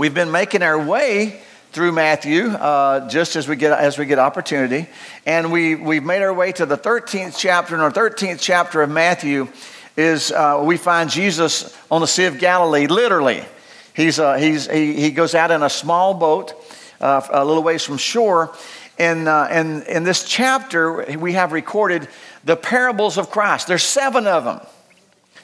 We've been making our way through Matthew uh, just as we get as we get opportunity, and we we've made our way to the 13th chapter. And our 13th chapter of Matthew is uh, we find Jesus on the Sea of Galilee, literally. He's, uh, he's, he, he goes out in a small boat uh, a little ways from shore. And, uh, and in this chapter, we have recorded the parables of Christ. There's seven of them.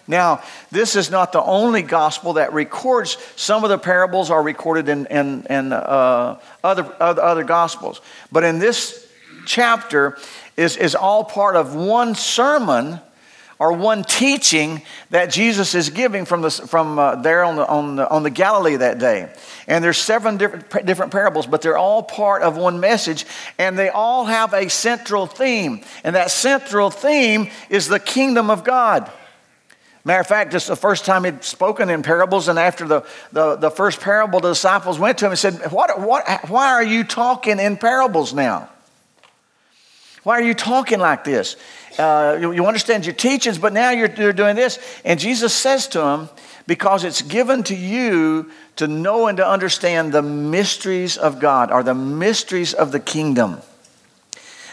Now, this is not the only gospel that records. Some of the parables are recorded in, in, in uh, other, other, other gospels. But in this chapter is, is all part of one sermon or one teaching that Jesus is giving from, the, from uh, there on the, on, the, on the Galilee that day. And there's seven different, different parables, but they're all part of one message, and they all have a central theme. And that central theme is the kingdom of God. Matter of fact, just the first time he'd spoken in parables, and after the, the, the first parable, the disciples went to him and said, what, what, Why are you talking in parables now? Why are you talking like this? Uh, you, you, understand your teachings, but now you're, you're doing this. And Jesus says to him, Because it's given to you to know and to understand the mysteries of God, or the mysteries of the kingdom.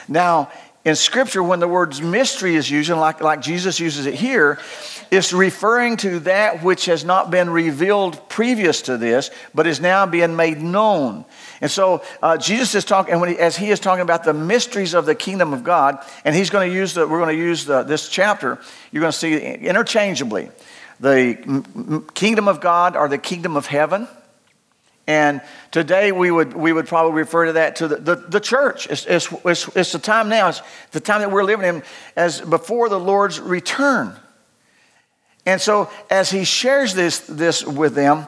Now, in Scripture, when the word mystery is used, like, like Jesus uses it here, it's referring to that which has not been revealed previous to this, but is now being made known. And so uh, Jesus is talking, and he, as he is talking about the mysteries of the kingdom of God, and he's going to use the, we're going to use the, this chapter, you're going to see interchangeably the kingdom of God or the kingdom of heaven and today we would, we would probably refer to that to the, the, the church. It's, it's, it's, it's, the time now, it's the time that we're living in as before the Lord's return. And so as he shares this, this with them,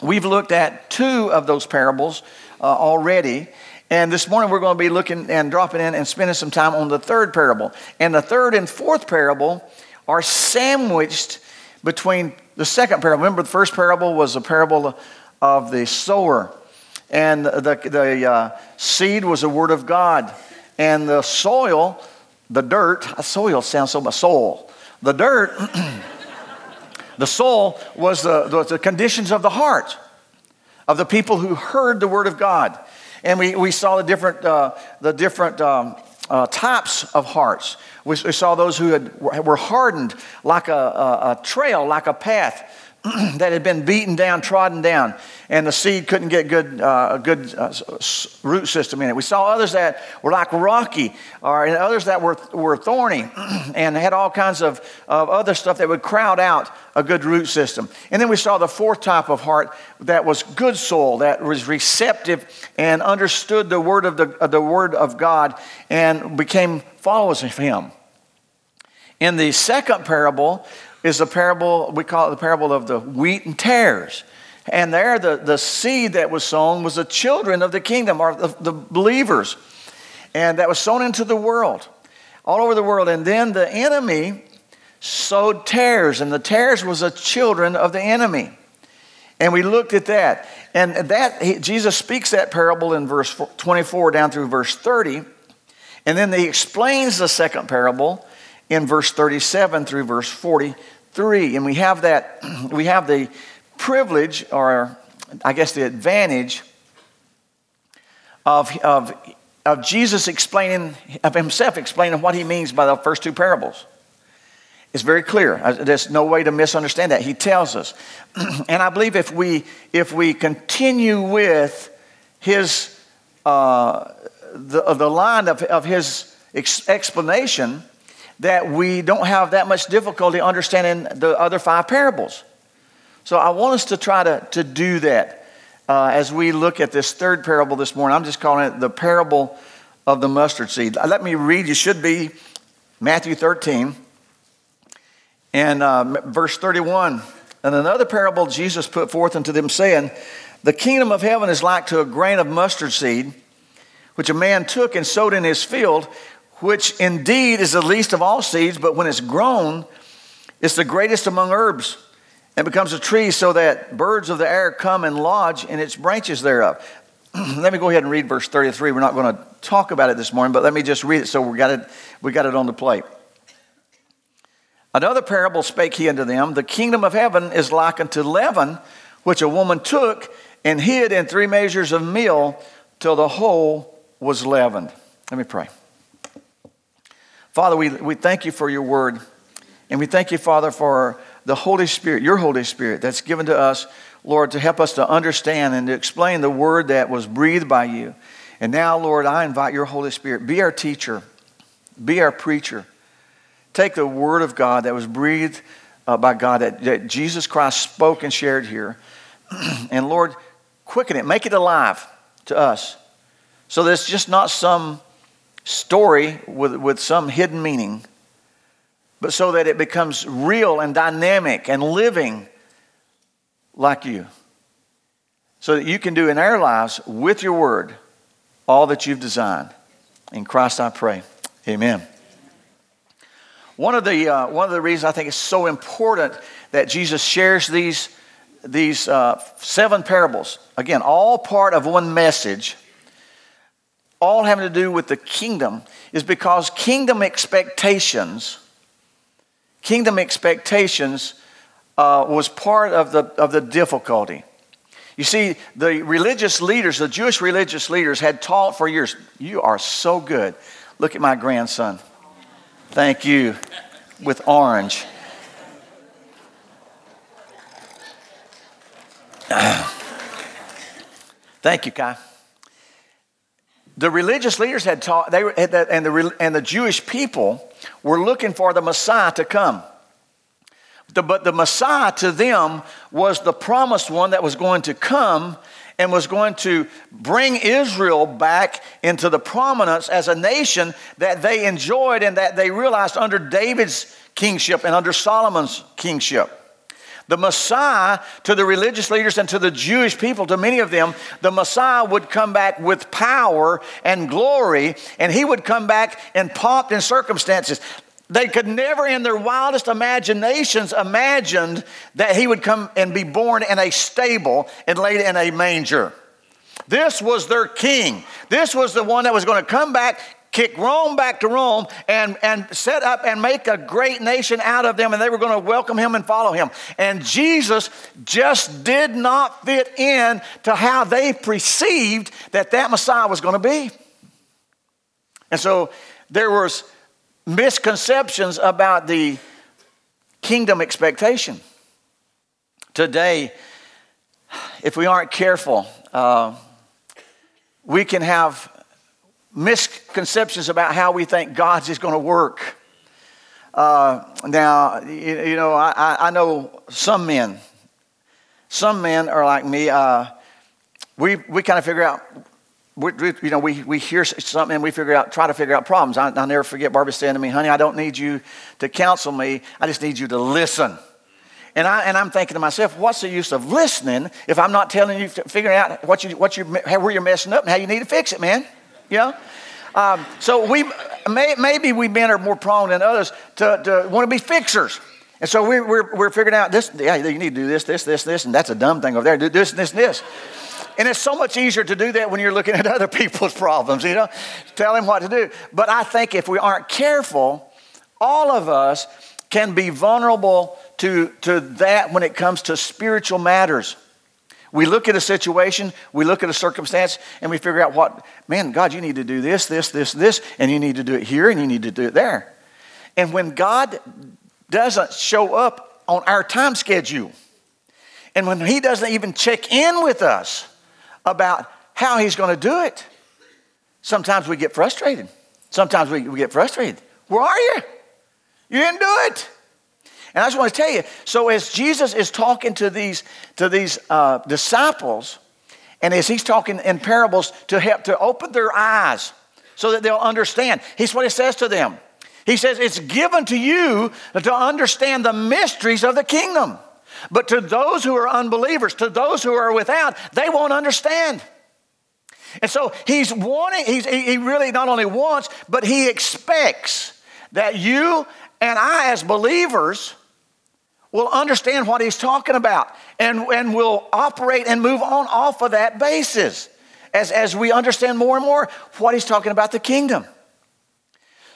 we've looked at two of those parables uh, already. And this morning we're going to be looking and dropping in and spending some time on the third parable. And the third and fourth parable are sandwiched between the second parable. Remember, the first parable was a parable of the sower. And the, the uh, seed was the word of God. And the soil, the dirt, soil sounds so much, soul. The dirt, the soul was the, the, the, conditions of the heart of the people who heard the word of God. And we, we saw the different, uh, the different um, uh, types of hearts. We, we, saw those who had, were hardened like a, a, a trail, like a path that had been beaten down, trodden down, and the seed couldn't get good, uh, a good uh, root system in it. We saw others that were like rocky, or and others that were, were thorny, and had all kinds of, of other stuff that would crowd out a good root system. And then we saw the fourth type of heart that was good soil, that was receptive and understood the word of the, uh, the word of God and became followers of Him. In the second parable, is a parable, we call it the parable of the wheat and tares. And there, the, the seed that was sown was the children of the kingdom, or the, the believers. And that was sown into the world, all over the world. And then the enemy sowed tares, and the tares was the children of the enemy. And we looked at that. And that Jesus speaks that parable in verse 24 down through verse 30. And then he explains the second parable in verse 37 through verse 43. And we have that, we have the privilege, or I guess the advantage, of, of, of Jesus explaining, of himself explaining what he means by the first two parables. It's very clear. There's no way to misunderstand that. He tells us. and I believe if we, if we continue with his, uh, the, the line of, of his ex- explanation, that we don't have that much difficulty understanding the other five parables. So I want us to try to, to do that uh, as we look at this third parable this morning. I'm just calling it the parable of the mustard seed. Let me read, you should be Matthew 13 and uh, verse 31. And another parable Jesus put forth unto them, saying, The kingdom of heaven is like to a grain of mustard seed, which a man took and sowed in his field which indeed is the least of all seeds, but when it's grown, it's the greatest among herbs and becomes a tree so that birds of the air come and lodge in its branches thereof. let me go ahead and read verse 33. We're not going to talk about it this morning, but let me just read it so we got it, we got it on the plate. Another parable spake he unto them The kingdom of heaven is like unto leaven, which a woman took and hid in three measures of meal till the whole was leavened. Let me pray. Father, we, we thank you for your word. And we thank you, Father, for the Holy Spirit, your Holy Spirit, that's given to us, Lord, to help us to understand and to explain the word that was breathed by you. And now, Lord, I invite your Holy Spirit, be our teacher, be our preacher. Take the word of God that was breathed uh, by God, that, that Jesus Christ spoke and shared here. and Lord, quicken it, make it alive to us. So that it's just not some story with, with some hidden meaning, but so that it becomes real and dynamic and living like you. So that you can do in our lives with your word all that you've designed. In Christ I pray. Amen. One of the, uh, one of the reasons I think it's so important that Jesus shares these, these uh, seven parables, again, all part of one message, all having to do with the kingdom, is because kingdom expectations kingdom expectations uh, was part of the, of the difficulty. You see, the religious leaders, the Jewish religious leaders, had taught for years. You are so good. Look at my grandson. Thank you. With orange. Thank you, Kai. The religious leaders had taught, they, were, and, the, and the Jewish people were looking for the Messiah to come. The, but the Messiah to them was the promised one that was going to come and was going to bring Israel back into the prominence as a nation that they enjoyed and that they realized under David's kingship and under Solomon's kingship. The Messiah, to the religious leaders and to the Jewish people, to many of them, the Messiah would come back with power and glory, and he would come back in pomp and circumstances. They could never, in their wildest imaginations, imagined that he would come and be born in a stable and laid in a manger. This was their king. This was the one that was going to come back kick Rome back to Rome and, and set up and make a great nation out of them, and they were going to welcome him and follow him. And Jesus just did not fit in to how they perceived that that Messiah was going to be. And so there was misconceptions about the kingdom expectation. Today, if we aren't careful, uh, we can have misconceptions about how we think God's is going to work. Uh, now, you, you know, I, I, know some men. Some men are like me. Uh, we we kind of figure out. We, we, you know, we, we hear something and we figure out, try to figure out problems. I, will never forget Barbara saying to me, honey, I don't need you to counsel me. I just need you to listen. And, I, and I'm thinking to myself, what's the use of listening if I'm not telling you, figuring out what you, what you, where you're messing up and how you need to fix it, man? Know? Um, so we may, maybe we men are more prone than others to, to want to be fixers. And so we, we're, we're figuring out this, yeah, you need to do this, this, this, this, and that's a dumb thing over there. Do this, this, and this. And it's so much easier to do that when you're looking at other people's problems, you know, tell them what to do. But I think if we aren't careful, all of us can be vulnerable to, to that when it comes to spiritual matters. We look at a situation, we look at a circumstance, and we figure out what, man, God, you need to do this, this, this, this, and you need to do it here, and you need to do it there. And when God doesn't show up on our time schedule, and when He doesn't even check in with us about how He's going to do it, sometimes we get frustrated. Sometimes we, we get frustrated. Where are you? You didn't do it. And I just want to tell you so, as Jesus is talking to these, to these uh, disciples, and as he's talking in parables to help to open their eyes so that they'll understand, he's what he says to them. He says, It's given to you to understand the mysteries of the kingdom. But to those who are unbelievers, to those who are without, they won't understand. And so he's wanting, he's, he really not only wants, but he expects that you and I, as believers, will understand what he's talking about and, and will operate and move on off of that basis as, as we understand more and more what he's talking about the kingdom.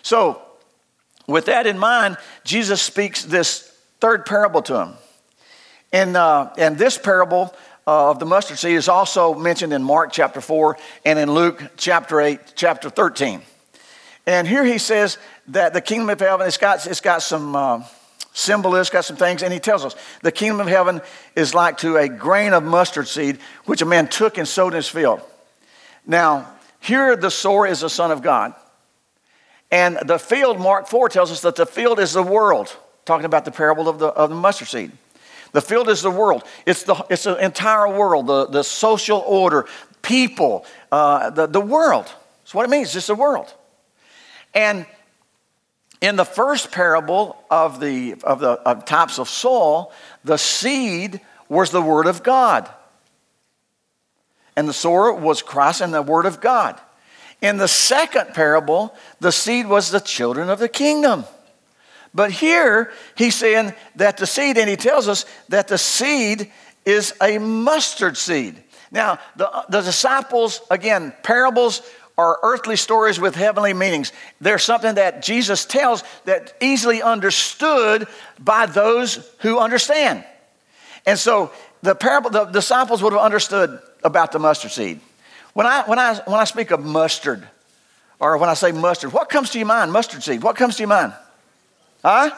So, with that in mind, Jesus speaks this third parable to him. And, uh, and this parable uh, of the mustard seed is also mentioned in Mark chapter 4 and in Luke chapter 8, chapter 13. And here he says that the kingdom of heaven, it's got, it's got some uh, symbolism, it's got some things, and he tells us the kingdom of heaven is like to a grain of mustard seed, which a man took and sowed in his field. Now, here the sower is the Son of God. And the field, Mark 4 tells us that the field is the world, talking about the parable of the, of the mustard seed. The field is the world. It's the, it's the entire world, the, the social order, people, uh, the, the world. That's what it means, just the world. And in the first parable of the, of the of types of soil, the seed was the Word of God. And the sower was Christ and the Word of God. In the second parable, the seed was the children of the kingdom. But here he's saying that the seed, and he tells us that the seed is a mustard seed. Now, the, the disciples, again, parables are earthly stories with heavenly meanings. They're something that Jesus tells that easily understood by those who understand. And so the parable, the disciples would have understood about the mustard seed. When I, when I, when I speak of mustard, or when I say mustard, what comes to your mind? Mustard seed. What comes to your mind? Huh?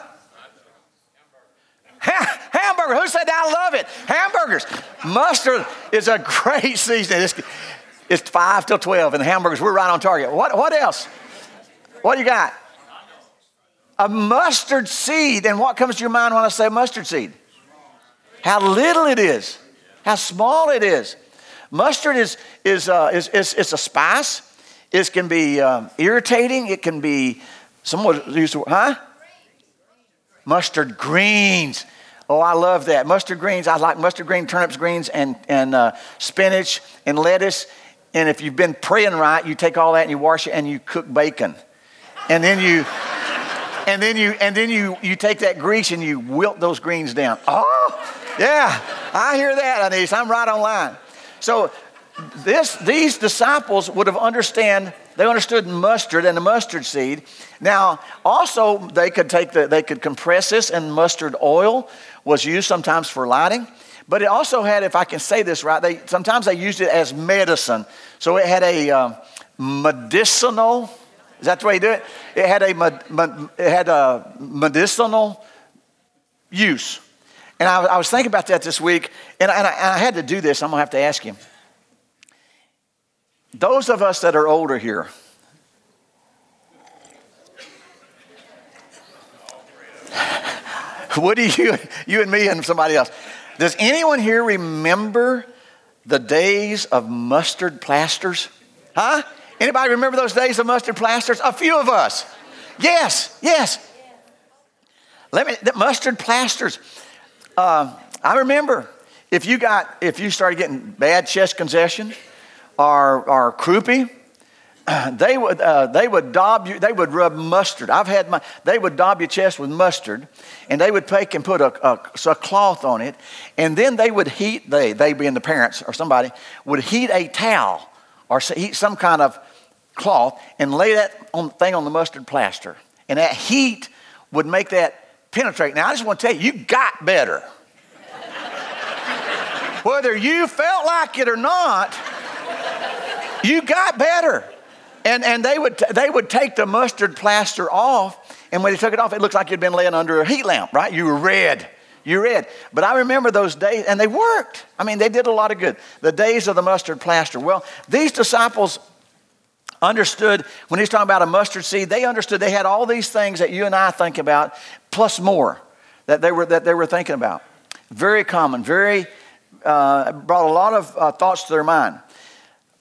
Ha- hamburger. Who said I love it? Hamburgers. Mustard is a great seasoning. It's, it's 5 till 12, and the hamburgers, we're right on target. What, what else? What do you got? A mustard seed. And what comes to your mind when I say mustard seed? How little it is, how small it is. Mustard is, is, uh, is, is, is a spice. It can be um, irritating. It can be, someone used to, huh? Mustard greens. Oh, I love that. Mustard greens. I like mustard green, turnips greens, and, and uh, spinach and lettuce. And if you've been praying right, you take all that and you wash it and you cook bacon. And then you and then you and then you you take that grease and you wilt those greens down. Oh, yeah. I hear that, Anise. I'm right online. So this, these disciples would have understand they understood mustard and the mustard seed now also they could take the they could compress this and mustard oil was used sometimes for lighting but it also had if i can say this right they sometimes they used it as medicine. So it had a uh, medicinal is that the way you do it? It had a it had a medicinal use. And I, I was thinking about that this week and, and, I, and I had to do this i'm to have to ask you those of us that are older here, Woody, you, you and me and somebody else. Does anyone here remember the days of mustard plasters? Huh? Anybody remember those days of mustard plasters? A few of us. Yes, yes. Let me, the mustard plasters. Uh, I remember if you got, if you started getting bad chest congestion, or, or croupy, they would, uh, they would daub you, they would rub mustard. I've had my, they would daub your chest with mustard and they would take and put a, a, a throth on it and then they would heat, they, they being the parents or somebody, would heat a towel or heat some kind of cloth and lay that on, thing on the mustard plaster. And that heat would make that penetrate. Now, I just want to tell you, you got better. Whether you felt like it or not, you got better. And, and they, would, they would take the mustard plaster off, and when they took it off, it looked like you'd been laying under a heat lamp, right? You were red. You red. But I remember those days, and they worked. I mean, they did a lot of good. The days of the mustard plaster. Well, these disciples understood when he's talking about a mustard seed, they understood they had all these things that you and I think about, plus more that they were, that they were thinking about. Very common, very, uh, brought a lot of uh, thoughts to their mind.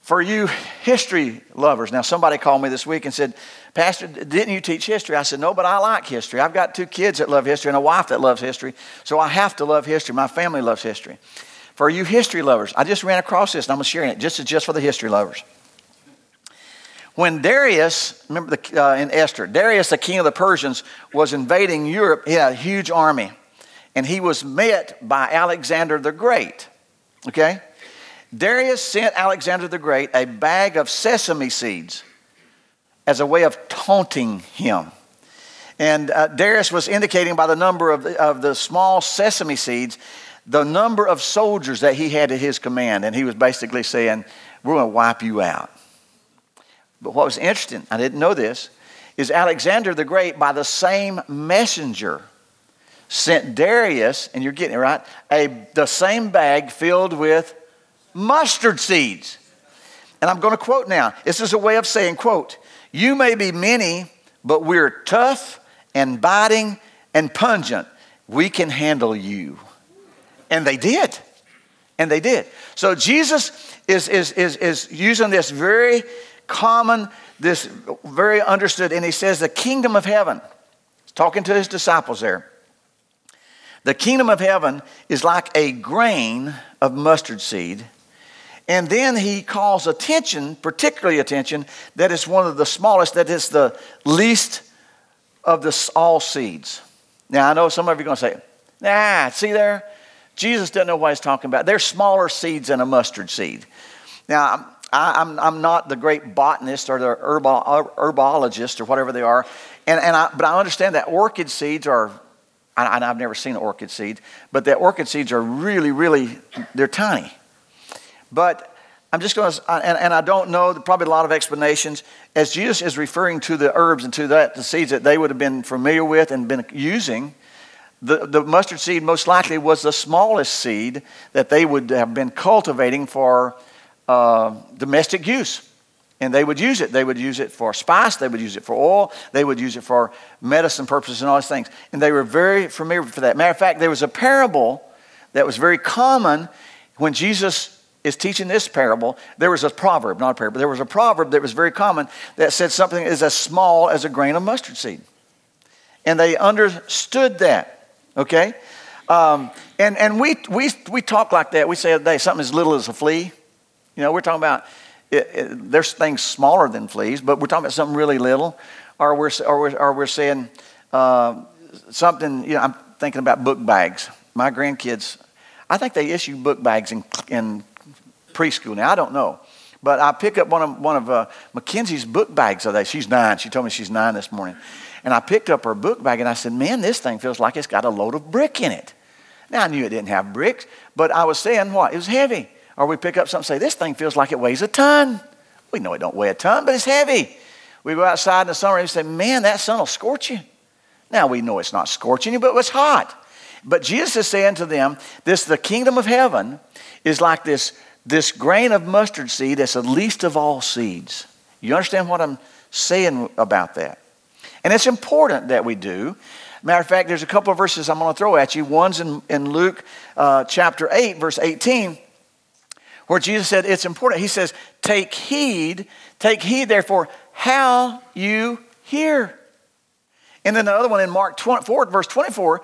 For you history lovers, now somebody called me this week and said, Pastor, didn't you teach history? I said, No, but I like history. I've got two kids that love history and a wife that loves history, so I have to love history. My family loves history. For you history lovers, I just ran across this and I'm sharing it just, just for the history lovers. When Darius, remember the, uh, in Esther, Darius, the king of the Persians, was invading Europe, he had a huge army, and he was met by Alexander the Great. Okay? Darius sent Alexander the Great a bag of sesame seeds as a way of taunting him. And uh, Darius was indicating by the number of the, of the small sesame seeds the number of soldiers that he had at his command. And he was basically saying, We're going to wipe you out. But what was interesting, I didn't know this, is Alexander the Great, by the same messenger, sent Darius, and you're getting it right, a, the same bag filled with mustard seeds. And I'm going to quote now. This is a way of saying, quote, you may be many, but we're tough and biting and pungent. We can handle you. And they did. And they did. So Jesus is, is, is, is using this very common, this very understood, and he says, the kingdom of heaven. He's talking to his disciples there. The kingdom of heaven is like a grain of mustard seed. And then he calls attention, particularly attention, that is one of the smallest, that is the least of the all seeds. Now, I know some of you are going to say, nah, see there? Jesus doesn't know what he's talking about. They're smaller seeds than a mustard seed. Now, I, am I'm, I'm not the great botanist or the herbo, herbologist or whatever they are, and, and I, but I understand that orchid seeds are I, I've never seen an orchid seed, but the orchid seeds are really, really, they're tiny. But I'm just going to, and, and I don't know, probably a lot of explanations. As Jesus is referring to the herbs and to that, the seeds that they would have been familiar with and been using, the, the mustard seed most likely was the smallest seed that they would have been cultivating for uh, domestic use. And they would use it. They would use it for spice, they would use it for oil, they would use it for medicine purposes and all these things. And they were very familiar for that. Matter of fact, there was a parable that was very common when Jesus is teaching this parable. There was a proverb, not a parable, there was a proverb that was very common that said something is as small as a grain of mustard seed. And they understood that, okay? Um, and and we, we, we talk like that. We say something as little as a flea. You know, we're talking about it, it, there's things smaller than fleas, but we're talking about something really little, or we're, or we're, or we're saying uh, something, you know, I'm thinking about book bags. My grandkids, I think they issue book bags in, in preschool. Now, I don't know. But I pick up one of, one of uh, Mackenzie's book bags today. She's nine. She told me she's nine this morning. And I picked up her book bag and I said, Man, this thing feels like it's got a load of brick in it. Now, I knew it didn't have bricks, but I was saying what? It was heavy. Or we pick up something and say, this thing feels like it weighs a ton. We know it don't weigh a ton, but it's heavy. We go outside in the summer and we say, man, that sun will scorch you. Now we know it's not scorching you, but it's hot. But Jesus is saying to them, this the kingdom of heaven is like this, this grain of mustard seed that's the least of all seeds. You understand what I'm saying about that? And it's important that we do. Matter of fact, there's a couple of verses I'm going to throw at you. One's in, in Luke uh, chapter 8, verse 18 where Jesus said it's important. He says, Take heed, take heed, therefore, how you hear. And then the other one in Mark 24, verse 24,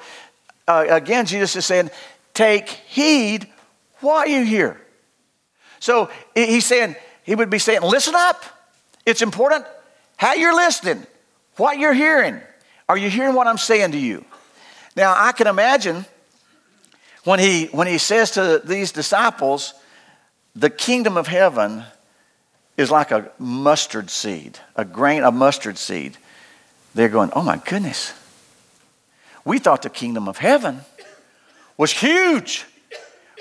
uh, again, Jesus is saying, Take heed what you hear. So he's saying, he would be saying, Listen up. It's important how you're listening, what you're hearing. Are you hearing what I'm saying to you? Now, I can imagine when he, when he says to these disciples, the kingdom of heaven is like a mustard seed, a grain of mustard seed. They're going, oh my goodness. We thought the kingdom of heaven was huge.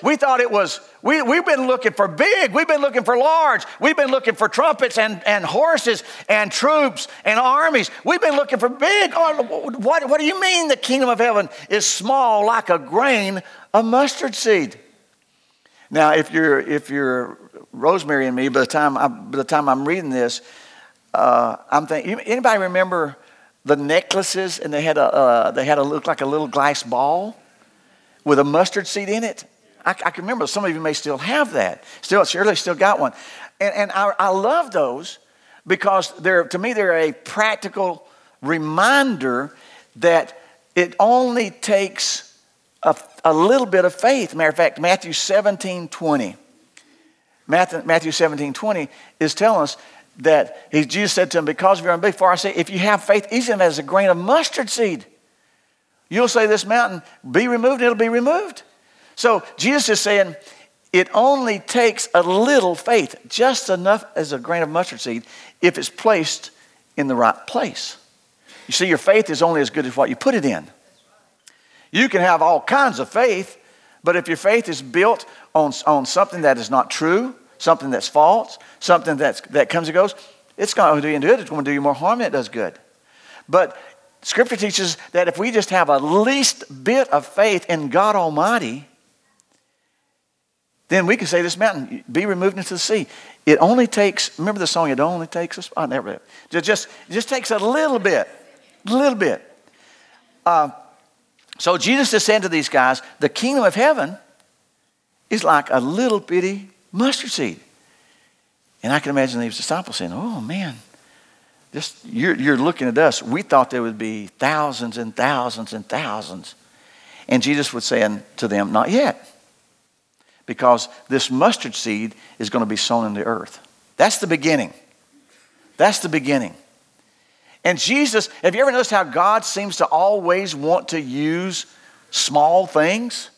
We thought it was, we, we've been looking for big, we've been looking for large, we've been looking for trumpets and, and horses and troops and armies. We've been looking for big. Oh, what, what do you mean the kingdom of heaven is small like a grain of mustard seed? Now, if you're, if you're Rosemary and me, by the time, I, by the time I'm reading this, uh, I'm thinking, anybody remember the necklaces and they had a, uh, they had a look like a little glass ball with a mustard seed in it? I, I, can remember some of you may still have that. Still, surely still got one. And, and I, I love those because they're, to me, they're a practical reminder that it only takes a, a little bit of faith. Matter of fact, Matthew 17 20. Matthew, Matthew 17 20 is telling us that he, Jesus said to him, Because of your unbelief, for I say, if you have faith, even as a grain of mustard seed, you'll say this mountain, be removed, it'll be removed. So Jesus is saying, it only takes a little faith, just enough as a grain of mustard seed, if it's placed in the right place. You see, your faith is only as good as what you put it in. You can have all kinds of faith, But if your faith is built on, on something that is not true, something that's false, something that's, that comes and goes, it's not going to do you good. It's going to do you more harm than it does good. But Scripture teaches that if we just have a least bit of faith in God Almighty, then we can say this mountain be removed into the sea. It only takes, remember the song, it only takes a spot. Never, it just, just takes a little bit, a little bit. Uh, so Jesus is saying to these guys, the kingdom of heaven is like a little bitty mustard seed. And I can imagine these disciples saying, oh man, this, you're, you're looking at us. We thought there would be thousands and thousands and thousands. And Jesus would say to them, not yet because this mustard seed is going to be sown in the earth. That's the beginning. That's the beginning. And Jesus, have you ever noticed how God seems to always want to use small things?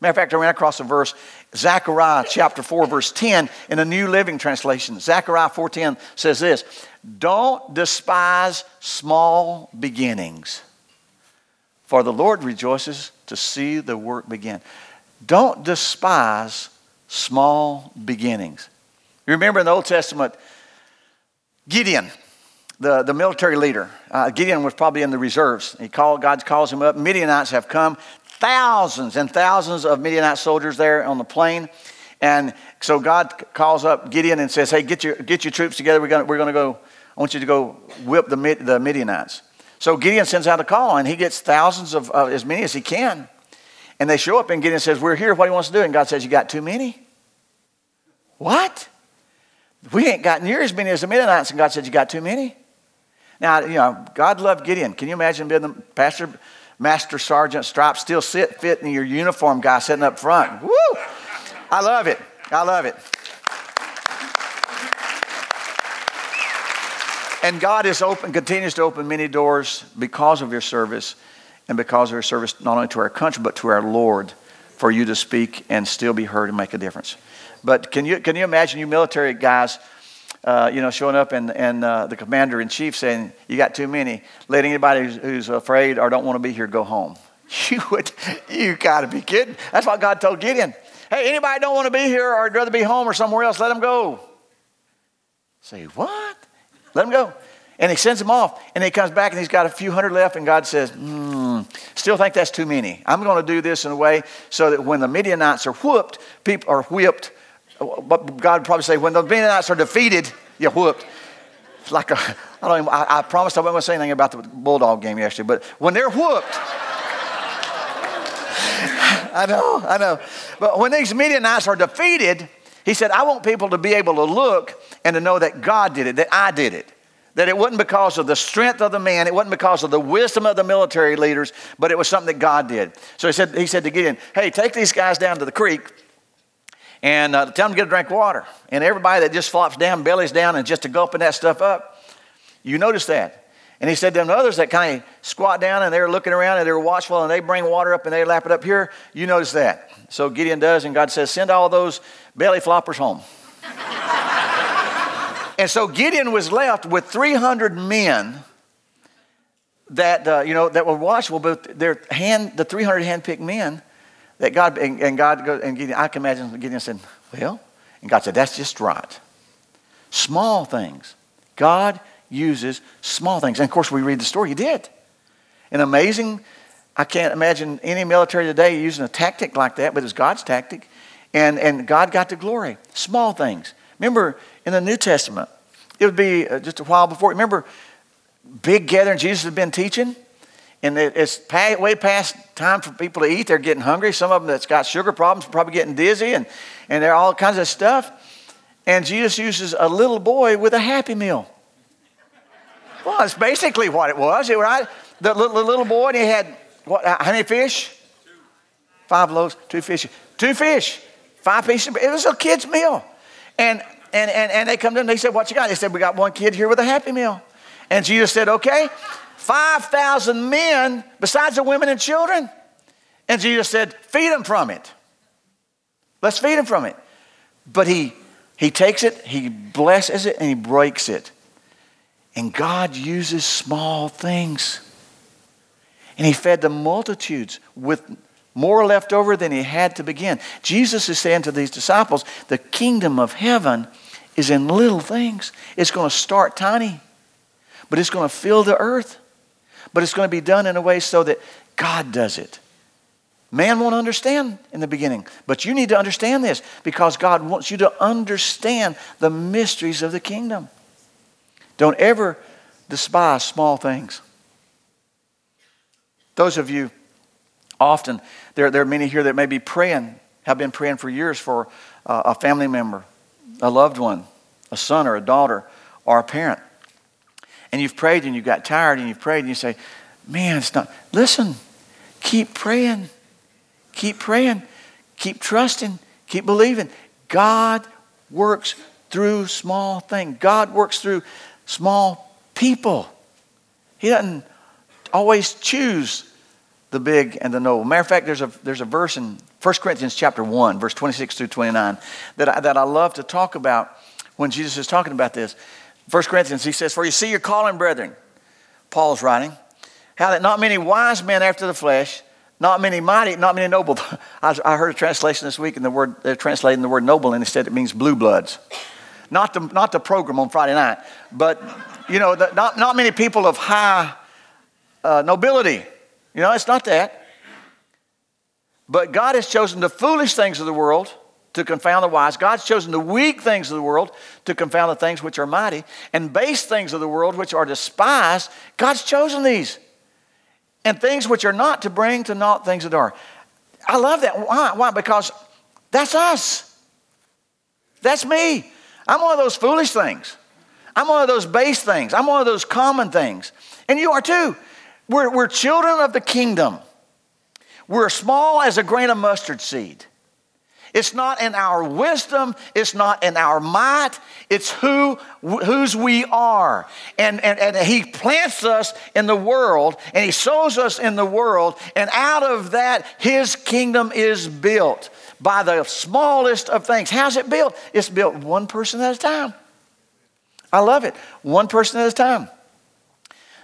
Matter of fact, I ran across a verse, Zechariah chapter 4, verse 10, in the New Living Translation. Zechariah 4:10 says this: Don't despise small beginnings, for the Lord rejoices to see the work begin. Don't despise small beginnings. You remember in the Old Testament, Gideon, the, the military leader. Uh, Gideon was probably in the reserves. He called, God calls him up. Midianites have come. Thousands and thousands of Midianite soldiers there on the plain. And so God calls up Gideon and says, Hey, get your, get your troops together. We're going we're to go, I want you to go whip the, the Midianites. So Gideon sends out a call and he gets thousands of, uh, as many as he can. And they show up and Gideon says, We're here. What do you want us to do? And God says, You got too many? What? We ain't got near as many as the Midianites. And God said, You got too many? Now, you know, God loved Gideon. Can you imagine being the pastor, master sergeant, stripes, still sit, fit in your uniform guy sitting up front? Woo! I love it. I love it. And God is open, continues to open many doors because of your service and because of your service not only to our country but to our Lord for you to speak and still be heard and make a difference. But can you, can you imagine you military guys, uh, you know, showing up and, and uh, the commander in chief saying, You got too many, letting anybody who's, who's afraid or don't want to be here go home? You would, you got to be kidding. That's what God told Gideon. Hey, anybody don't want to be here or would rather be home or somewhere else, let them go. Say, what? Let them go. And he sends them off, and he comes back and he's got a few hundred left, and God says, hmm, still think that's too many. I'm going to do this in a way so that when the Midianites are whooped, people are whipped. But God would probably say, when the Midianites are defeated, you're whooped. Like a, I don't even, I, I promised I wasn't going to say anything about the Bulldog game yesterday, but when they're whooped, I know, I know. But when these Midianites are defeated, he said, I want people to be able to look and to know that God did it, that I did it that it wasn't because of the strength of the man, it wasn't because of the wisdom of the military leaders, but it was something that God did. So he said, he said to Gideon, Hey, take these guys down to the creek and uh, tell them to get a drink of water. And everybody that just flops down, bellies down, and just to gulping that stuff up, you notice that. And he said to them others that kind of squat down and they're looking around and they're watchful and they bring water up and they lap it up here, you notice that. So Gideon does, and God says, Send all those belly floppers home. And so Gideon was left with 300 men that, uh, you know, that were watchful, but their hand, the 300 handpicked men that God, and, and God, and Gideon, I can imagine Gideon said, well, and God said, that's just right. Small things. God uses small things. And of course, we read the story, he did. An amazing, I can't imagine any military today using a tactic like that, but it's God's tactic. And, and God got the glory. Small things. Remember in the New Testament, it would be uh, just a while before. Remember, big gathering, Jesus had been teaching, and it's way past time for people to eat. They're getting hungry. Some of them that's got sugar problems probably getting dizzy, and, and they're all kinds of stuff. And Jesus uses a little boy with a happy meal. Well, that's basically what it was, right? The little, the little boy, and he had what? How many fish? Five loaves, two fish, two fish, five pieces. It was a kid's meal. And, and, and, and they come to him, and they said, What you got? They said, We got one kid here with a happy meal. And Jesus said, Okay, 5,000 men besides the women and children. And Jesus said, Feed them from it. Let's feed them from it. But he, he takes it, he blesses it, and he breaks it. And God uses small things. And he fed the multitudes with more left over than he had to begin. Jesus is saying to these disciples, the kingdom of heaven is in little things. It's going to start tiny, but it's going to fill the earth. But it's going to be done in a way so that God does it. Man won't understand in the beginning, but you need to understand this because God wants you to understand the mysteries of the kingdom. Don't ever despise small things. Those of you, often, there, there are many here that may be praying, have been praying for years for uh, a family member, a loved one, a son or a daughter, or a parent. And you've prayed and you got tired and you've prayed and you say, Man, it's not. Listen, keep praying. Keep praying. Keep trusting. Keep believing. God works through small things. God works through small people. He doesn't always choose the big and the noble. Matter of fact, there's a, there's a verse in 1 Corinthians chapter 1, verse 26 through 29, that I, that I love to talk about when Jesus is talking about this. 1 Corinthians, he says, For you see your calling, brethren, Paul's writing, how that not many wise men after the flesh, not many mighty, not many noble. I, heard a translation this week, and the word they're translating the word noble, and instead it means blue bloods. Not the, not the program on Friday night, but you know, the, not, not many people of high uh, nobility. You know, it's not that. But God has chosen the foolish things of the world to confound the wise. God's chosen the weak things of the world to confound the things which are mighty, and base things of the world which are despised. God's chosen these. And things which are not to bring to naught things that are. I love that. Why? Why? Because that's us. That's me. I'm one of those foolish things. I'm one of those base things. I'm one of those common things. And you are too. We're, we're children of the kingdom. We're small as a grain of mustard seed. It's not in our wisdom, it's not in our might, it's who whose we are. And, and, and he plants us in the world and he sows us in the world, and out of that, his kingdom is built by the smallest of things. How's it built? It's built one person at a time. I love it. One person at a time.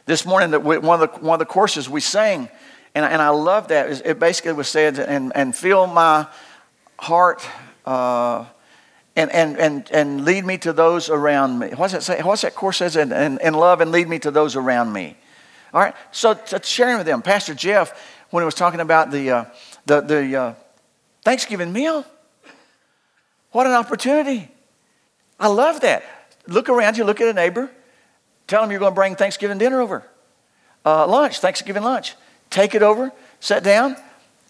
This morning, that one of the, one of the courses we sang, and, and I love that, it basically was said, and, and fill my heart uh, and, and, and, and lead me to those around me. What's that say? What's that course says? And, and, and love and lead me to those around me. All right. So, sharing with them, Pastor Jeff, when he was talking about the, uh, the, the uh, Thanksgiving meal, what an opportunity. I love that. Look around you, look at a neighbor, tell them you're going to bring Thanksgiving dinner over. Uh, lunch, Thanksgiving lunch. Take it over, sit down,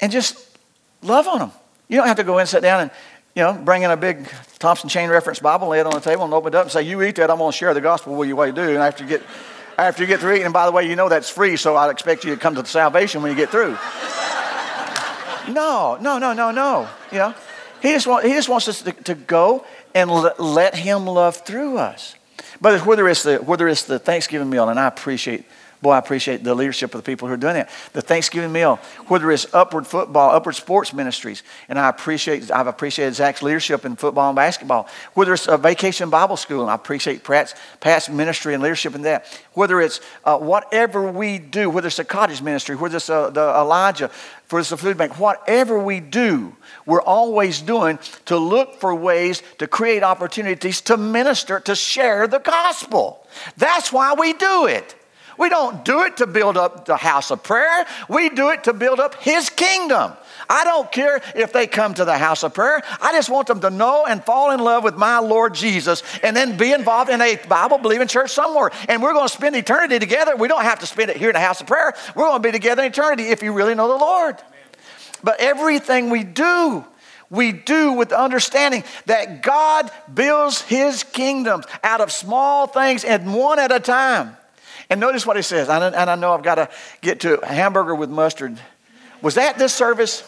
and just love on them. You don't have to go in, sit down, and you know, bring in a big Thompson Chain Reference Bible, lay it on the table, and open it up and say, "You eat that. I'm going to share the gospel with you while you do." And after you get, after you get through eating, and by the way, you know that's free, so I expect you to come to the salvation when you get through. no, no, no, no, no. You know, he just want, he just wants us to, to go and let, let him love through us. But whether it's the whether it's the Thanksgiving meal, and I appreciate Boy, I appreciate the leadership of the people who are doing that. The Thanksgiving meal, whether it's upward football, upward sports ministries, and I appreciate, I've appreciated Zach's leadership in football and basketball. Whether it's a vacation Bible school, and I appreciate Pat's, Pat's ministry and leadership in that. Whether it's uh, whatever we do, whether it's a cottage ministry, whether it's uh, the Elijah, whether it's the food bank, whatever we do, we're always doing to look for ways to create opportunities to minister, to share the gospel. That's why we do it. We don't do it to build up the house of prayer. We do it to build up His kingdom. I don't care if they come to the house of prayer. I just want them to know and fall in love with my Lord Jesus and then be involved in a Bible believing church somewhere. And we're going to spend eternity together. We don't have to spend it here in the house of prayer. We're going to be together in eternity if you really know the Lord. But everything we do, we do with the understanding that God builds his kingdoms out of small things and one at a time. And notice what he says. And I know I've got to get to a hamburger with mustard. Was that this service?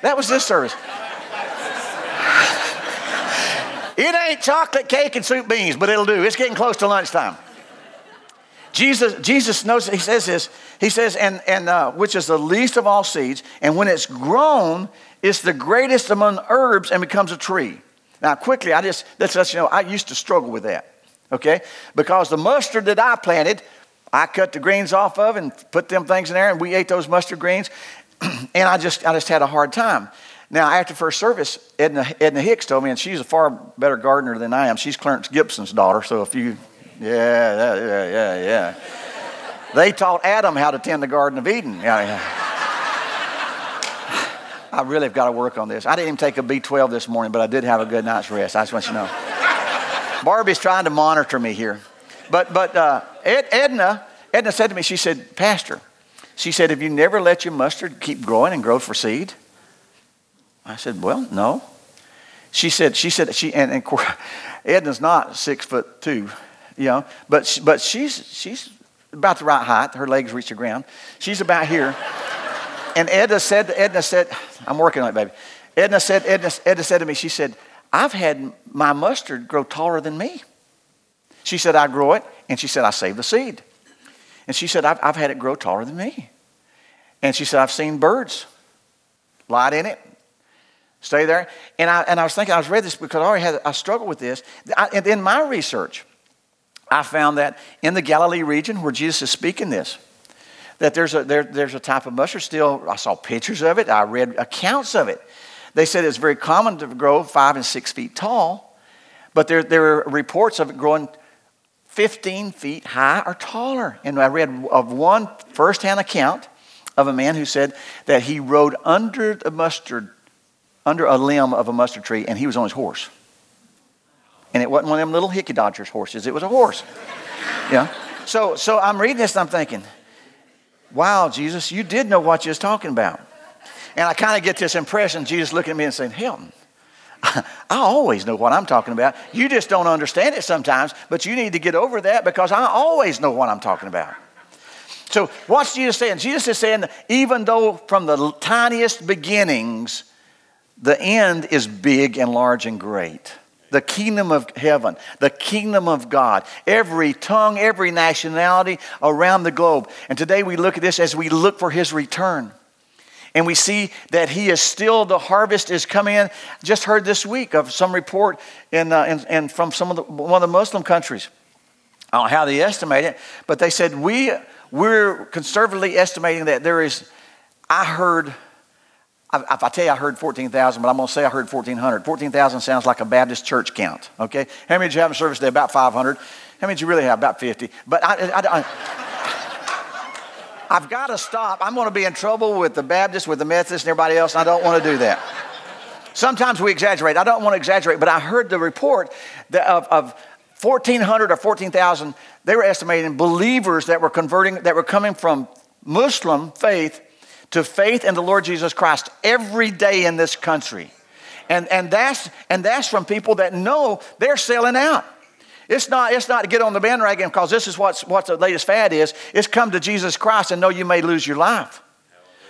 That was this service. it ain't chocolate cake and soup beans, but it'll do. It's getting close to lunchtime. Jesus, Jesus knows, he says this, he says, and, and uh, which is the least of all seeds, and when it's grown, it's the greatest among herbs and becomes a tree. Now, quickly, I just, let's let you know, I used to struggle with that okay? Because the mustard that I planted, I cut the greens off of and put them things in there, and we ate those mustard greens. and I just, I just had a hard time. Now, after first service, Edna, Edna Hicks told me, and she's a far better gardener than I am. She's Clarence Gibson's daughter, so if you, yeah, yeah, yeah, yeah. they taught Adam how to tend the Garden of Eden. Yeah, yeah. I really have got to work on this. I didn't even take a B12 this morning, but I did have a good night's rest. I just want you to know. Barbie's trying to monitor me here. But, but uh, Ed, Edna, Edna said to me, she said, Pastor, she said, have you never let your mustard keep growing and grow for seed? I said, well, no. She said, she said, she, and, and Edna's not six foot two, you know, but, but she's, she's about the right height. Her legs reach the ground. She's about here. and Edna said, Edna said, I'm working on it, baby. Edna said, Edna, Edna said to me, she said, I've had my mustard grow taller than me. She said, I grow it, and she said, I save the seed. And she said, I've, I've had it grow taller than me. And she said, I've seen birds light in it, stay there. And I, and I was thinking, I was read this because I already had, I struggled with this. I, and in my research, I found that in the Galilee region where Jesus is speaking this, that there's a, there, there's a type of mustard still. I saw pictures of it. I read accounts of it. They said it's very common to grow five and six feet tall, but there, there are reports of it growing 15 feet high or taller. And I read of one firsthand account of a man who said that he rode under the mustard, under a limb of a mustard tree, and he was on his horse. And it wasn't one of them little hickey dodgers horses, it was a horse. yeah. So, so I'm reading this and I'm thinking, wow, Jesus, you did know what you was talking about. And I kind of get this impression, Jesus looking at me and saying, Hilton, I always know what I'm talking about. You just don't understand it sometimes, but you need to get over that because I always know what I'm talking about. So, what's Jesus saying? Jesus is saying, even though from the tiniest beginnings, the end is big and large and great. The kingdom of heaven, the kingdom of God, every tongue, every nationality around the globe. And today we look at this as we look for his return and we see that he is still the harvest is coming in just heard this week of some report in, uh, in, in from some of the, one of the muslim countries i don't know how they estimate it but they said we we're conservatively estimating that there is i heard if I tell you I heard 14,000, but I'm going to say I heard 1,400. 14,000 sounds like a Baptist church count, okay? How many did you have in service today? About 500. How many did you really have? About 50. But I, I, I I've got to stop. I'm going to be in trouble with the Baptists, with the Methodists, and everybody else, and I don't want to do that. Sometimes we exaggerate. I don't want to exaggerate, but I heard the report of, of 1,400 or 14,000, they were estimating believers that were converting, that were coming from Muslim faith to faith in the Lord Jesus Christ every day in this country. And, and, that's, and that's from people that know they're selling out. It's not, it's not to get on the bandwagon because this is what's, what the latest fad is. It's come to Jesus Christ and know you may lose your life.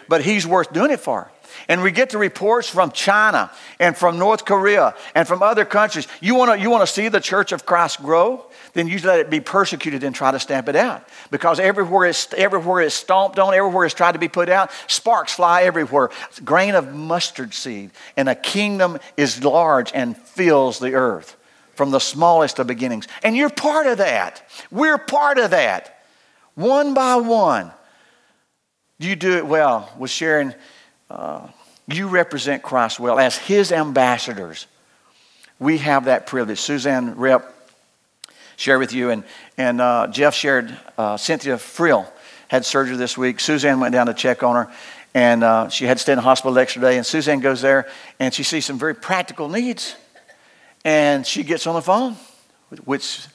But he's worth doing it for. And we get the reports from China and from North Korea and from other countries. You want to you wanna see the church of Christ grow? Then you let it be persecuted and try to stamp it out. Because everywhere it's, everywhere it's stomped on, everywhere it's tried to be put out, sparks fly everywhere. Grain of mustard seed. And a kingdom is large and fills the earth from the smallest of beginnings. And you're part of that. We're part of that. One by one. You do it well with sharing. Uh, you represent Christ well. As his ambassadors, we have that privilege. Suzanne Rep shared with you, and, and uh, Jeff shared uh, Cynthia Frill had surgery this week. Suzanne went down to check on her, and uh, she had to stay in the hospital the extra day. And Suzanne goes there, and she sees some very practical needs and she gets on the phone, which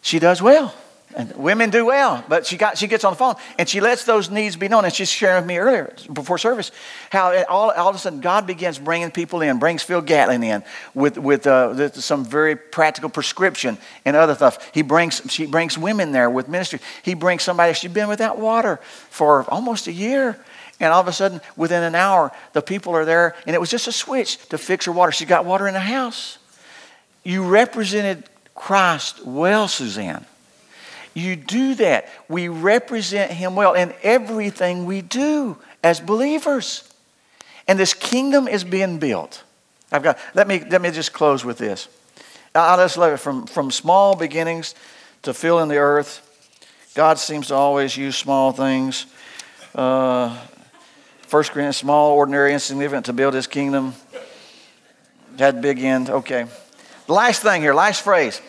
she does well. And women do well, but she, got, she gets on the phone and she lets those needs be known. And she's sharing with me earlier before service how all, all of a sudden God begins bringing people in, brings Phil Gatlin in with, with, uh, with some very practical prescription and other stuff. He brings, she brings women there with ministry. He brings somebody, she's been without water for almost a year. And all of a sudden, within an hour, the people are there, and it was just a switch to fix her water. She got water in the house. You represented Christ well, Suzanne. You do that. We represent Him well in everything we do as believers. And this kingdom is being built. I've got, let me, let me just close with this. I just love it from, from small beginnings to filling the earth. God seems to always use small things. Uh, First Corinthians, small, ordinary, insignificant to build his kingdom. Had big end. Okay. Last thing here, last phrase.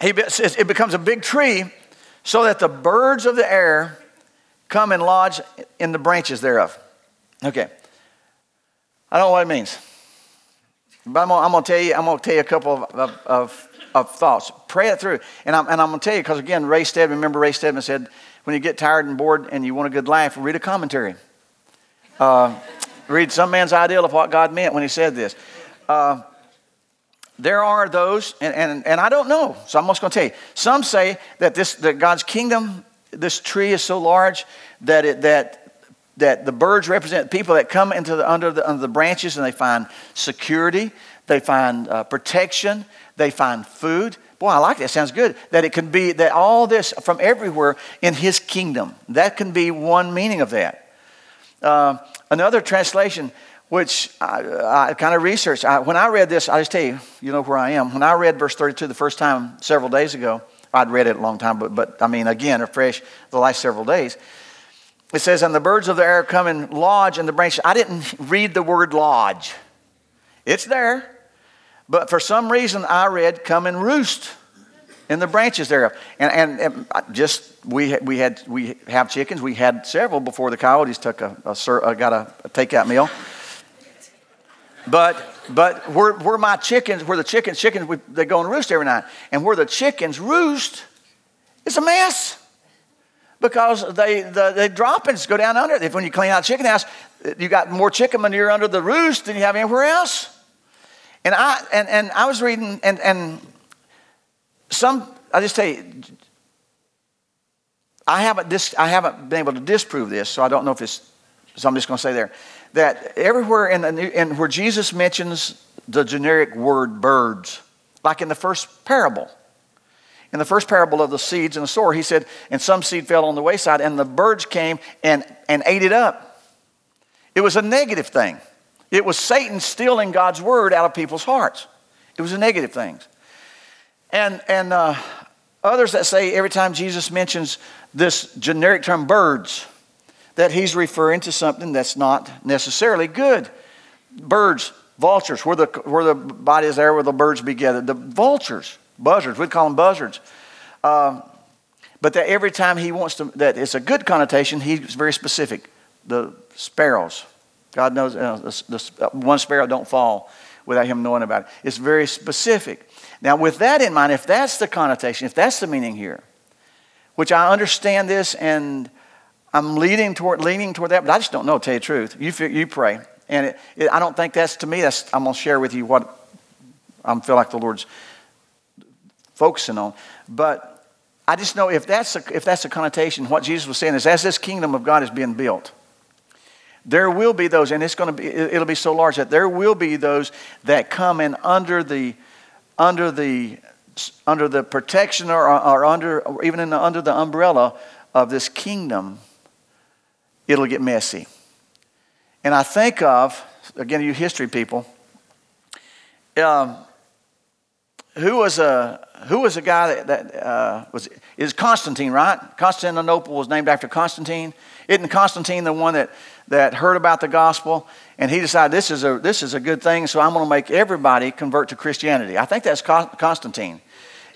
He it becomes a big tree so that the birds of the air come and lodge in the branches thereof. Okay. I don't know what it means. But I'm gonna, tell you, I'm gonna tell you a couple of, of, of, of thoughts. Pray it through. And I'm, and I'm gonna tell you, because again, Ray Stedman, remember Ray Stedman said, when you get tired and bored and you want a good laugh, read a commentary. Uh, read some man's ideal of what God meant when he said this. Uh, there are those, and, and, and I don't know, so I'm just going to tell you. Some say that, this, that God's kingdom, this tree is so large that, it, that, that the birds represent people that come into the, under, the, under the branches and they find security, they find uh, protection, they find food. Boy, I like that. Sounds good. That it can be that all this from everywhere in His kingdom. That can be one meaning of that. Uh, another translation which I, I kind of researched. I, when I read this, I just tell you, you know where I am. When I read verse 32 the first time several days ago, I'd read it a long time, but, but I mean, again, afresh the last several days. It says, And the birds of the air come and lodge in the branches. I didn't read the word lodge, it's there. But for some reason, I read come and roost in the branches thereof. And, and, and, just we we had we have chickens. We had several before the coyotes took a, a, a uh, got a, a takeout meal. But but where, where my chickens, where the chickens, chickens, we, they go and roost every night, and where the chickens roost, it's a mess because they the, the droppings go down under. If when you clean out chicken house, you got more chicken manure under the roost than you have anywhere else. And I and, and I was reading and and some I just tell you, I haven't dis, I haven't been able to disprove this, so I don't know if it's. So I'm just going to say there that everywhere in, the new, in where Jesus mentions the generic word birds, like in the first parable. In the first parable of the seeds and the sower, he said, and some seed fell on the wayside, and the birds came and, and ate it up. It was a negative thing. It was Satan stealing God's word out of people's hearts. It was a negative thing. And, and uh, others that say every time Jesus mentions this generic term birds, that he's referring to something that's not necessarily good. Birds, vultures, where the, where the body is there, where the birds be gathered. The vultures, buzzards, we'd call them buzzards. Um, but that every time he wants to, that it's a good connotation, he's very specific. The sparrows, God knows, uh, the, the, uh, one sparrow don't fall without him knowing about it. It's very specific. Now, with that in mind, if that's the connotation, if that's the meaning here, which I understand this and I'm leaning toward, leaning toward that, but I just don't know, tell you the truth. You, you pray. And it, it, I don't think that's, to me, that's, I'm going to share with you what I feel like the Lord's focusing on. But I just know if that's, a, if that's a connotation, what Jesus was saying is as this kingdom of God is being built, there will be those, and it's going to be, it'll be so large that there will be those that come in under the, under the, under the protection or, or under, or even the, under the umbrella of this kingdom it'll get messy. And I think of, again, you history people, um, who was a who was a guy that, that uh, was is Constantine, right? Constantinople was named after Constantine. Isn't Constantine the one that that heard about the gospel and he decided this is a this is a good thing, so I'm going to make everybody convert to Christianity. I think that's Constantine,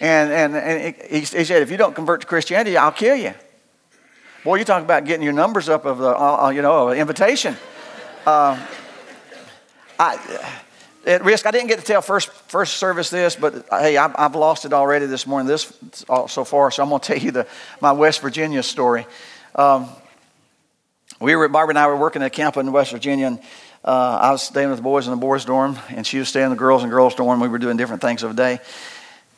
and and, and he, he said if you don't convert to Christianity, I'll kill you. Boy, you talk about getting your numbers up of the, uh, uh you know, invitation. Uh, I, at risk, I didn't get to tell first, first service this, but uh, hey, I've, I've lost it already this morning, this so far, so I'm going to tell you the, my West Virginia story. Um, we were, Barbara and I were working at a camp in West Virginia, and uh, I was staying with the boys in the boys' dorm, and she was staying in the girls' and girls' dorm. We were doing different things of the day.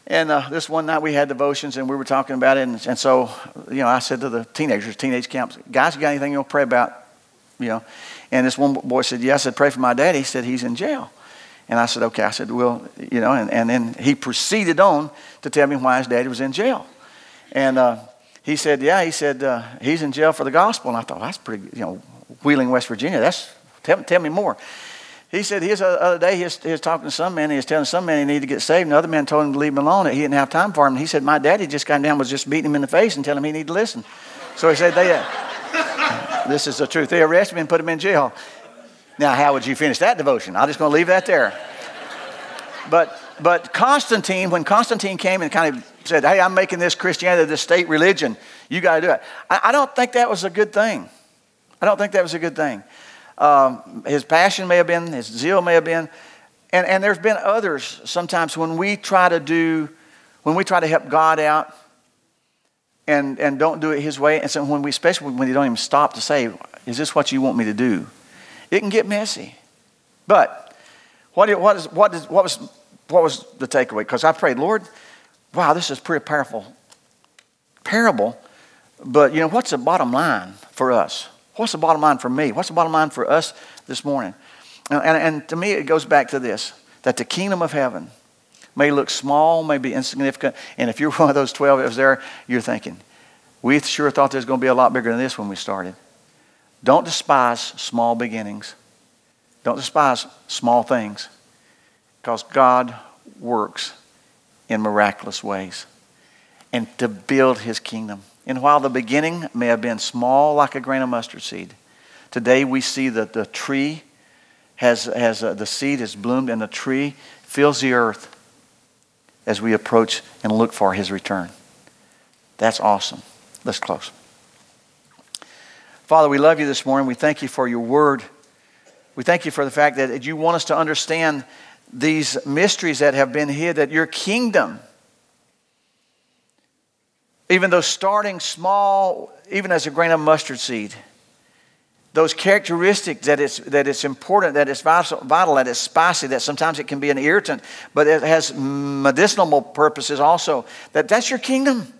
And uh, this one night we had devotions and we were talking about it. And, and, so, you know, I said to the teenagers, teenage camps, guys, you got anything you'll pray about? You know, and this one boy said, yeah. I said, pray for my daddy. He said, he's in jail. And I said, okay. I said, well, you know, and, and then he proceeded on to tell me why his daddy was in jail. And uh, he said, yeah, he said, uh, he's in jail for the gospel. And I thought, that's pretty, you know, Wheeling, West Virginia. That's, tell, tell me more. He said his uh, other day he was, he was, talking to some man. He was telling some man he needed to get saved. and Another man told him to leave him alone. That he didn't have time for him. And he said my daddy just got down was just beating him in the face and telling him he needed to listen. So he said they. Uh, This is the truth. They arrested me and put him in jail. Now, how would you finish that devotion? I'm just going to leave that there. But, but Constantine, when Constantine came and kind of said, Hey, I'm making this Christianity the state religion, you got to do it. I, I, don't think that was a good thing. I don't think that was a good thing. Um, his passion may have been, his zeal may have been, and, and there's been others sometimes when we try to do, when we try to help God out and, and don't do it his way, and so when we, especially when you don't even stop to say, Is this what you want me to do? It can get messy. But what, what, is, what, is, what, was, what was the takeaway? Because I prayed, Lord, wow, this is pretty powerful parable. But, you know, what's the bottom line for us? What's the bottom line for me? What's the bottom line for us this morning? And, and, to me, it goes back to this that the kingdom of heaven may look small, may be insignificant. And if you're one of those 12 that was there, you're thinking, we sure thought there was going to be a lot bigger than this when we started. Don't despise small beginnings. Don't despise small things because God works in miraculous ways and to build his kingdom. And while the beginning may have been small like a grain of mustard seed, today we see that the tree has, has uh, the seed has bloomed and the tree fills the earth as we approach and look for his return. That's awesome. Let's close. Father, we love you this morning. We thank you for your word. We thank you for the fact that you want us to understand these mysteries that have been hid, that your kingdom, even though starting small, even as a grain of mustard seed, those characteristics that it's, that it's important, that it's vital, that it's spicy, that sometimes it can be an irritant, but it has medicinal purposes also, that that's your kingdom.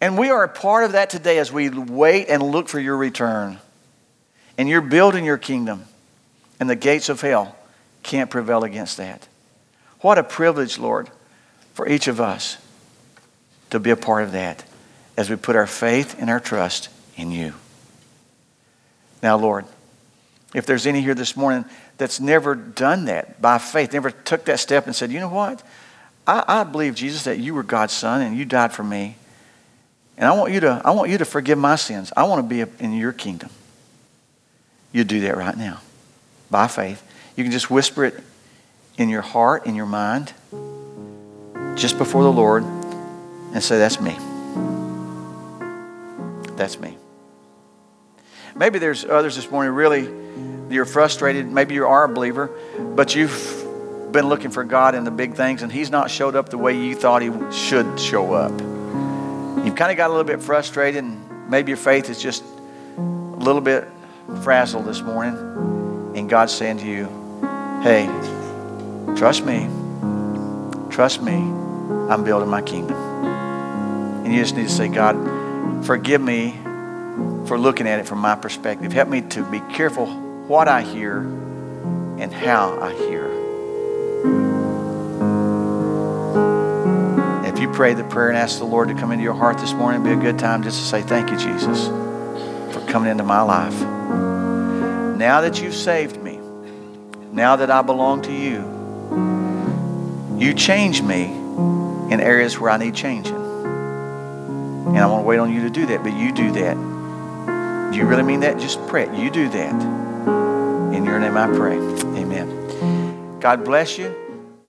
And we are a part of that today as we wait and look for your return. And you're building your kingdom, and the gates of hell can't prevail against that. What a privilege, Lord, for each of us to be a part of that as we put our faith and our trust in you. Now, Lord, if there's any here this morning that's never done that by faith, never took that step and said, you know what? I, I believe, Jesus, that you were God's son and you died for me. And I want you to, I want you to forgive my sins. I want to be in your kingdom. You do that right now by faith. You can just whisper it in your heart, in your mind, just before the Lord, and say, That's me. That's me. Maybe there's others this morning, really, you're frustrated. Maybe you are a believer, but you've been looking for God in the big things, and He's not showed up the way you thought He should show up. You've kind of got a little bit frustrated, and maybe your faith is just a little bit frazzled this morning. And God's saying to you, hey, trust me. Trust me. I'm building my kingdom. And you just need to say, God, forgive me for looking at it from my perspective. Help me to be careful what I hear and how I hear. If you pray the prayer and ask the Lord to come into your heart this morning, it'd be a good time just to say, Thank you, Jesus, for coming into my life. Now that you've saved me, now that I belong to you, you change me in areas where I need changing. And I mm-hmm. want to wait on you to do that, but you do that. Do you really mean that? Just pray. You do that. In your name I pray. Amen. God bless you.